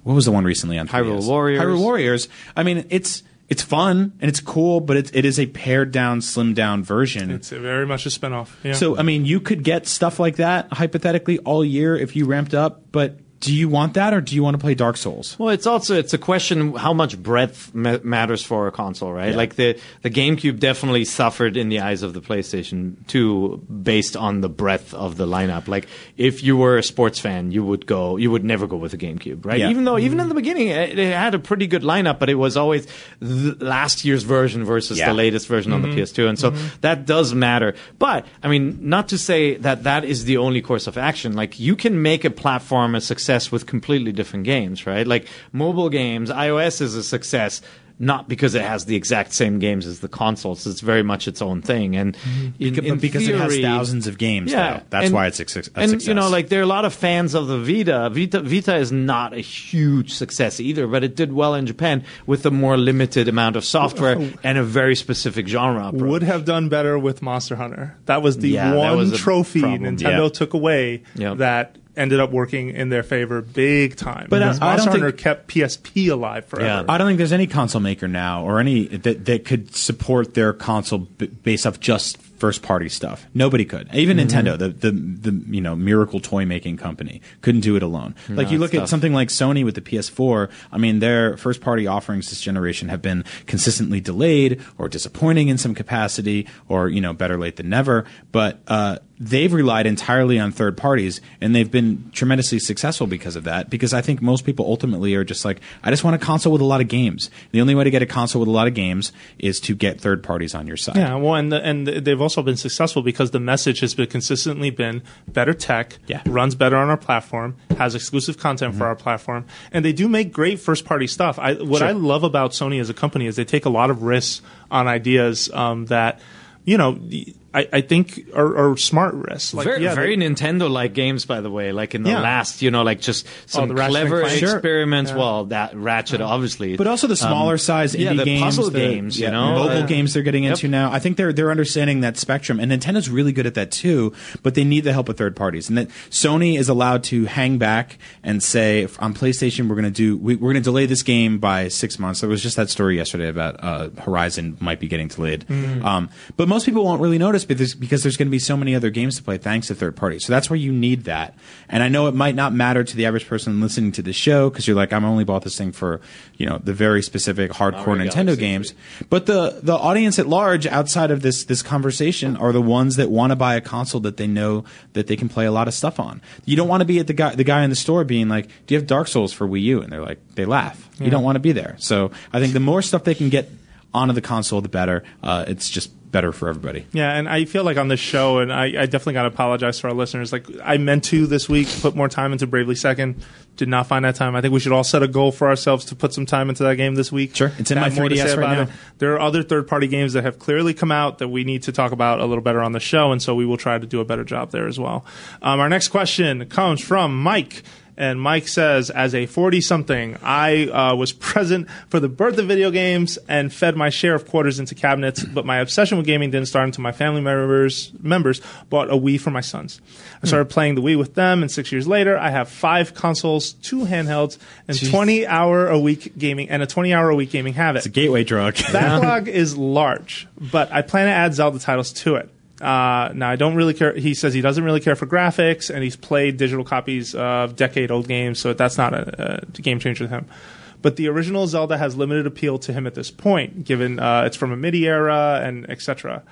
what was the one recently on Hyrule 3DS? Warriors. Hyrule Warriors. I mean, it's it's fun and it's cool, but it, it is a pared down, slimmed down version. It's very much a spinoff. Yeah. So I mean, you could get stuff like that hypothetically all year if you ramped up, but do you want that or do you want to play Dark Souls? Well, it's also it's a question how much breadth ma- matters for a console, right? Like the the GameCube definitely suffered in the eyes of the PlayStation 2 based on the breadth of the lineup. Like if you were a sports fan, you would go you would never go with a GameCube, right? Yeah. Even though even in mm-hmm. the beginning it, it had a pretty good lineup, but it was always last year's version versus Yeah. the latest version on the mm-hmm. PS2, and so mm-hmm. that does matter. But I mean, not to say that that is the only course of action. Like you can make a platform a success with completely different games, right? Like mobile games, iOS is a success. Not because it has the exact same games as the consoles. It's very much its own thing, and mm-hmm. in, But in because it has theory- thausands of games, yeah, though. that's and- why it's a, suc- a and success. you know, like there are a lot of fans of the Vita. Vita. Vita is not a huge success either, but it did well in Japan with a more limited amount of software oh. and a very specific genre approach. would have done better with Monster Hunter. That was the Yeah, one was trophy. Nintendo Yeah. took away Yep. that ended up working in their favor big time. But, uh, Because I don't Hunter think- kept PSP alive forever. Yeah. I don't think there's any console maker now or any that, that could support their console b- based off just first party stuff. Nobody could. Even Mm-hmm. Nintendo, the, the the you know miracle toy making company, couldn't do it alone. like you it's look at something like Sony with the PS4. I mean, their first party offerings this generation have been consistently delayed or disappointing in some capacity, or you know better late than never. But uh, they've relied entirely on third parties and they've been tremendously successful because of that because i think most people ultimately are just like i just want a console with a lot of games the only way to get a console with a lot of games is to get third parties on your side Yeah, well, and the, and they've also been successful because the message has been consistently been better tech, Yeah. Mm-hmm. runs better on our platform, has exclusive content for our platform, and they do make great first party stuff. I, what Sure. I love about Sony as a company is they take a lot of risks on ideas um, that you know I, I think are, are smart risks. Like, very, yeah, very Nintendo-like games, by the way. Like in the Yeah. last, you know, like just some the Ratchet and clever Clank? Sure. experiments. Yeah. Well, that Ratchet, obviously, But also the smaller size yeah, indie the games, puzzle the- games, you know? mobile Uh, games they're getting Yep. into now. I think they're they're understanding that spectrum, and Nintendo's really good at that too. But they need the help of third parties, and that Sony is allowed to hang back and say if on PlayStation we're going to do we, we're going to delay this game by six months. There was just that story yesterday about uh, Horizon might be getting delayed, um, but most people won't really notice because because there's going to be so many other games to play thanks to third parties. So that's where you need that. And I know it might not matter to the average person listening to the show because you're like, I'm only bought this thing for you know the very specific hardcore Mario Nintendo Galaxy games. But the the audience at large outside of this this conversation are the ones that want to buy a console that they know that they can play a lot of stuff on. You don't want to be at the guy the guy in the store being like, "Do you have Dark Souls for Wii U?" And they're like, they laugh. You don't want to be there. So I think the more stuff they can get onto the console, the better. Uh, it's just better for everybody. Yeah, and I feel like on this show, and I, I definitely got to apologize to our listeners. Like, I meant to this week put more time into Bravely Second. Did not find that time. I think we should all set a goal for ourselves to put some time into that game this week. Sure. It's in my have more 3DS right now. it. There are other third party games that have clearly come out that we need to talk about a little better on the show, and so we will try to do a better job there as well. Um, our next question comes from Mike. And Mike says, as a 40 something, I uh, was present for the birth of video games and fed my share of quarters into cabinets, but my obsession with gaming didn't start until my family members members bought a Wii for my sons. I started playing the Wii with them, and six years later, I have five consoles, two handhelds, and 20 hour a week gaming, and a 20 hour a week gaming habit. It's a gateway drug. Backlog is large, but I plan to add Zelda titles to it. Uh, now I don't really care. He says he doesn't really care for graphics, and he's played digital copies of decade-old games, so that's not a, a game changer to him. But the original Zelda has limited appeal to him at this point, given uh, it's from a MIDI era and etc.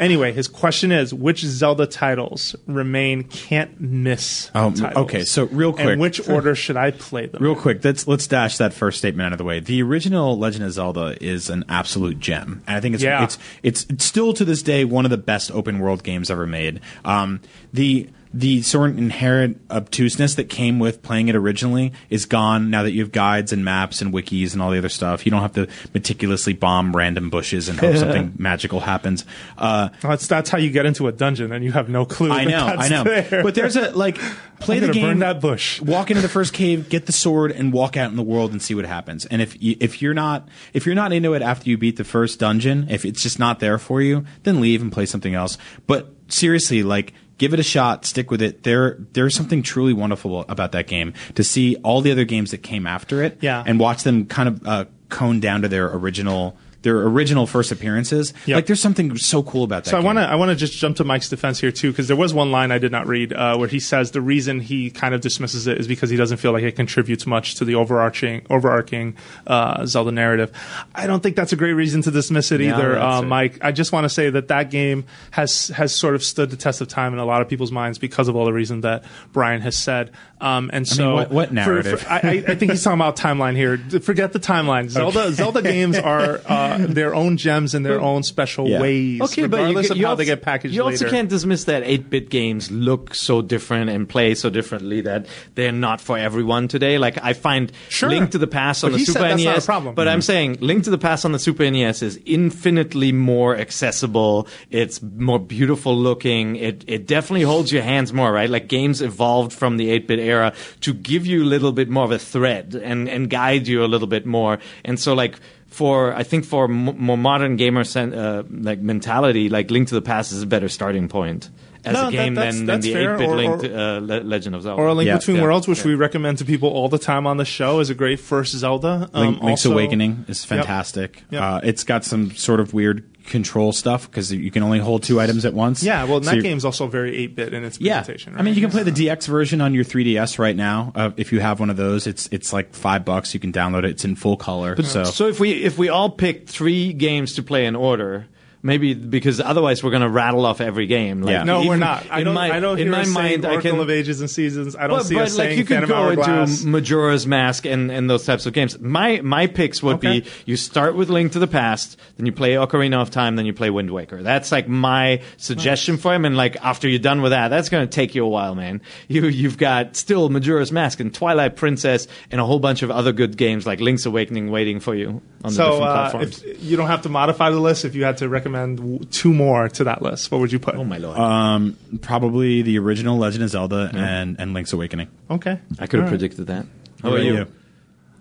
Anyway, his question is: Which Zelda titles remain can't miss Oh, titles? okay, so real quick. and which order should I play them? Real quick, let's let's dash that first statement out of the way. The original Legend of Zelda is an absolute gem, and I think it's Yeah. it's, it's it's still to this day one of the best open world games ever made. Um, the the sort of inherent obtuseness that came with playing it originally is gone now that you have guides and maps and wikis and all the other stuff. You don't have to meticulously bomb random bushes and hope something magical happens. Uh, That's that's how you get into a dungeon, and you have no clue. I that know, that's I know. there. But there's a like play I'm the game, burn that bush. walk into the first cave, get the sword, and walk out in the world and see what happens. And if you, if you're not if you're not into it after you beat the first dungeon, if it's just not there for you, then leave and play something else. But seriously, like. Give it a shot. Stick with it. There, there's something truly wonderful about that game. To see all the other games that came after it, Yeah. and watch them kind of uh, cone down to their original, their original first appearances. Yep. Like, there's something so cool about that. So I want to I want to just jump to Mike's defense here too, because there was one line I did not read uh, where he says the reason he kind of dismisses it is because he doesn't feel like it contributes much to the overarching overarching uh, Zelda narrative. I don't think that's a great reason to dismiss it Yeah, either, uh, it. Mike. I just want to say that that game has has sort of stood the test of time in a lot of people's minds because of all the reasons that Brian has said. Um, and so, what- what narrative? for- I, I I think he's talking about timeline here. Forget the timeline. Zelda Zelda games are uh, their own gems in their own special Yeah. ways, Okay, but you, regardless of you how also, they get packaged You later. also can't dismiss that 8-bit games look so different and play so differently that they're not for everyone today. Like I find Sure. Link to the Past on But the he Super said that's NES, not a problem. but I'm Mhm. saying Link to the Past on the Super NES is infinitely more accessible. It's more beautiful looking. It it definitely holds your hands more, right? Like games evolved from the 8-bit era to give you a little bit more of a thread and and guide you a little bit more. And so like for I think for m- more modern gamer sen- uh, like mentality, like Link to the Past is a better starting point as No, a that- game that's- than, than the fair, 8-bit Link to, uh, Le- Legend of Zelda. or a Link Yeah. Between Yeah. Worlds, which we recommend to people all the time on the show, is a great first Zelda. Um, Link, Link's also- Awakening is fantastic. Yep. Uh, it's got some sort of weird control stuff because you can only hold two items at once. Yeah, well, So that you're- game's also very 8-bit in its Yeah, presentation. I mean, you can play the DX version on your 3DS right now. Uh, if you have one of those, it's it's like five bucks. You can download it. It's in full color. But, so So if we if we all pick three games to play in order, Maybe because otherwise we're going to rattle off every game. Like, Yeah. No, we're not. I don't. my- I don't in my mind, I Oracle can. of Ages and Seasons. I don't But, see but us like saying you could Phantom go into Majora's Mask and, and those types of games. My my picks would Okay. be you start with Link to the Past, then you play Ocarina of Time, then you play Wind Waker. That's like my suggestion for him. And like after you're done with that, that's going to take you a while, man. You you've got still Majora's Mask and Twilight Princess and a whole bunch of other good games like Link's Awakening waiting for you on the so different uh, platforms. you don't have to modify the list. If you had to recommend w- two more to that list, what would you put? oh my lord! Um, probably the original Legend of Zelda and, and Link's Awakening. Okay, I could have All right. predicted that. How What about about you?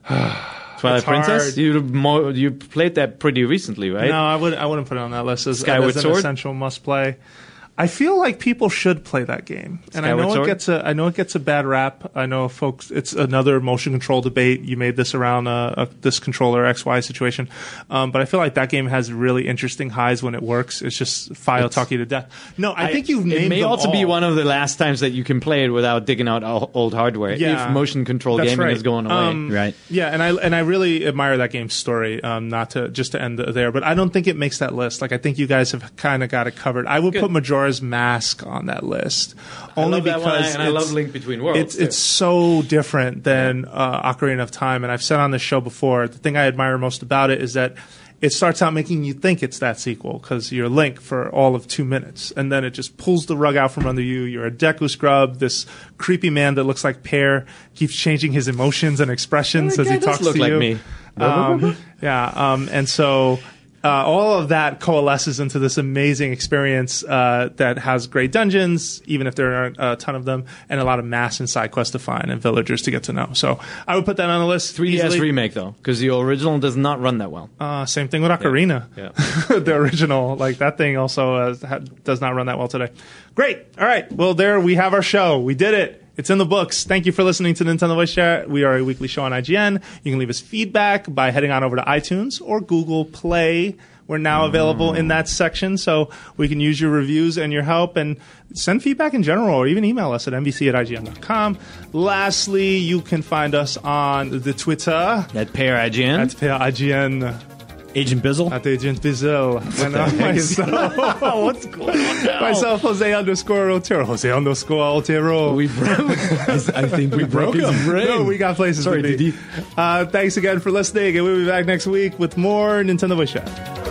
Twilight It's Princess? hard. You mo- you played that pretty recently, right? No, I would. I wouldn't put it on that list as, Skyward as an Sword? essential must play. I feel like people should play that game, and I know Sword? it gets a. I know it gets a bad rap. I know folks. It's another motion control debate. You made this around uh, uh, this controller X Y situation, um, but I feel like that game has really interesting highs when it works. It's just file talk you to death. No, I, think you've named. It may them also be one of the last times that you can play it without digging out old hardware. Yeah. if motion control gaming right. is going away. Um, Right. Yeah, and I and I really admire that game's story. Um, not to just to end there, but I don't think it makes that list. Like I think you guys have kind of got it covered. I would Good. put Majora's Mask on that list only love that one, because and I it's- love Link Between Worlds, It's it's so different than uh, Ocarina of Time, and I've said on the show before. The thing I admire most about it is that. It starts out making you think it's that sequel because you're Link for all of two minutes, and then it just pulls the rug out from under you. You're a Deku scrub, this creepy man that looks like Peer, keeps changing his emotions and expressions That as he talks to like you. me. Um, yeah, um, and so uh, all of that coalesces into this amazing experience uh, that has great dungeons, even if there aren't a ton of them, and a lot of mass and side quests to find and villagers to get to know. So I would put that on the list. 3DS easily. remake though, because the original does not run that well. Uh, same thing with Ocarina. Yeah. the original, like that thing, also uh, ha- does not run that well today. Great. All right. Well, there we have our show. We did it. It's in the books. Thank you for listening to Nintendo Voice Chat. We are a weekly show on IGN. You can leave us feedback by heading on over to iTunes or Google Play. We're now available in that section, so we can use your reviews and your help and send feedback in general or even email us at nvc at ign.com. Lastly, you can find us on the Twitter At Peer IGN. at IGN Agent Bizzle. at Agent Bizzle. And uh, myself, What's going on now? myself, Jose underscore Otero. Jose underscore Otero. we broke. I think we broke him. no, we got places Sorry, to be. Uh, thanks again for listening, and we'll be back next week with more Nintendo Voice Chat.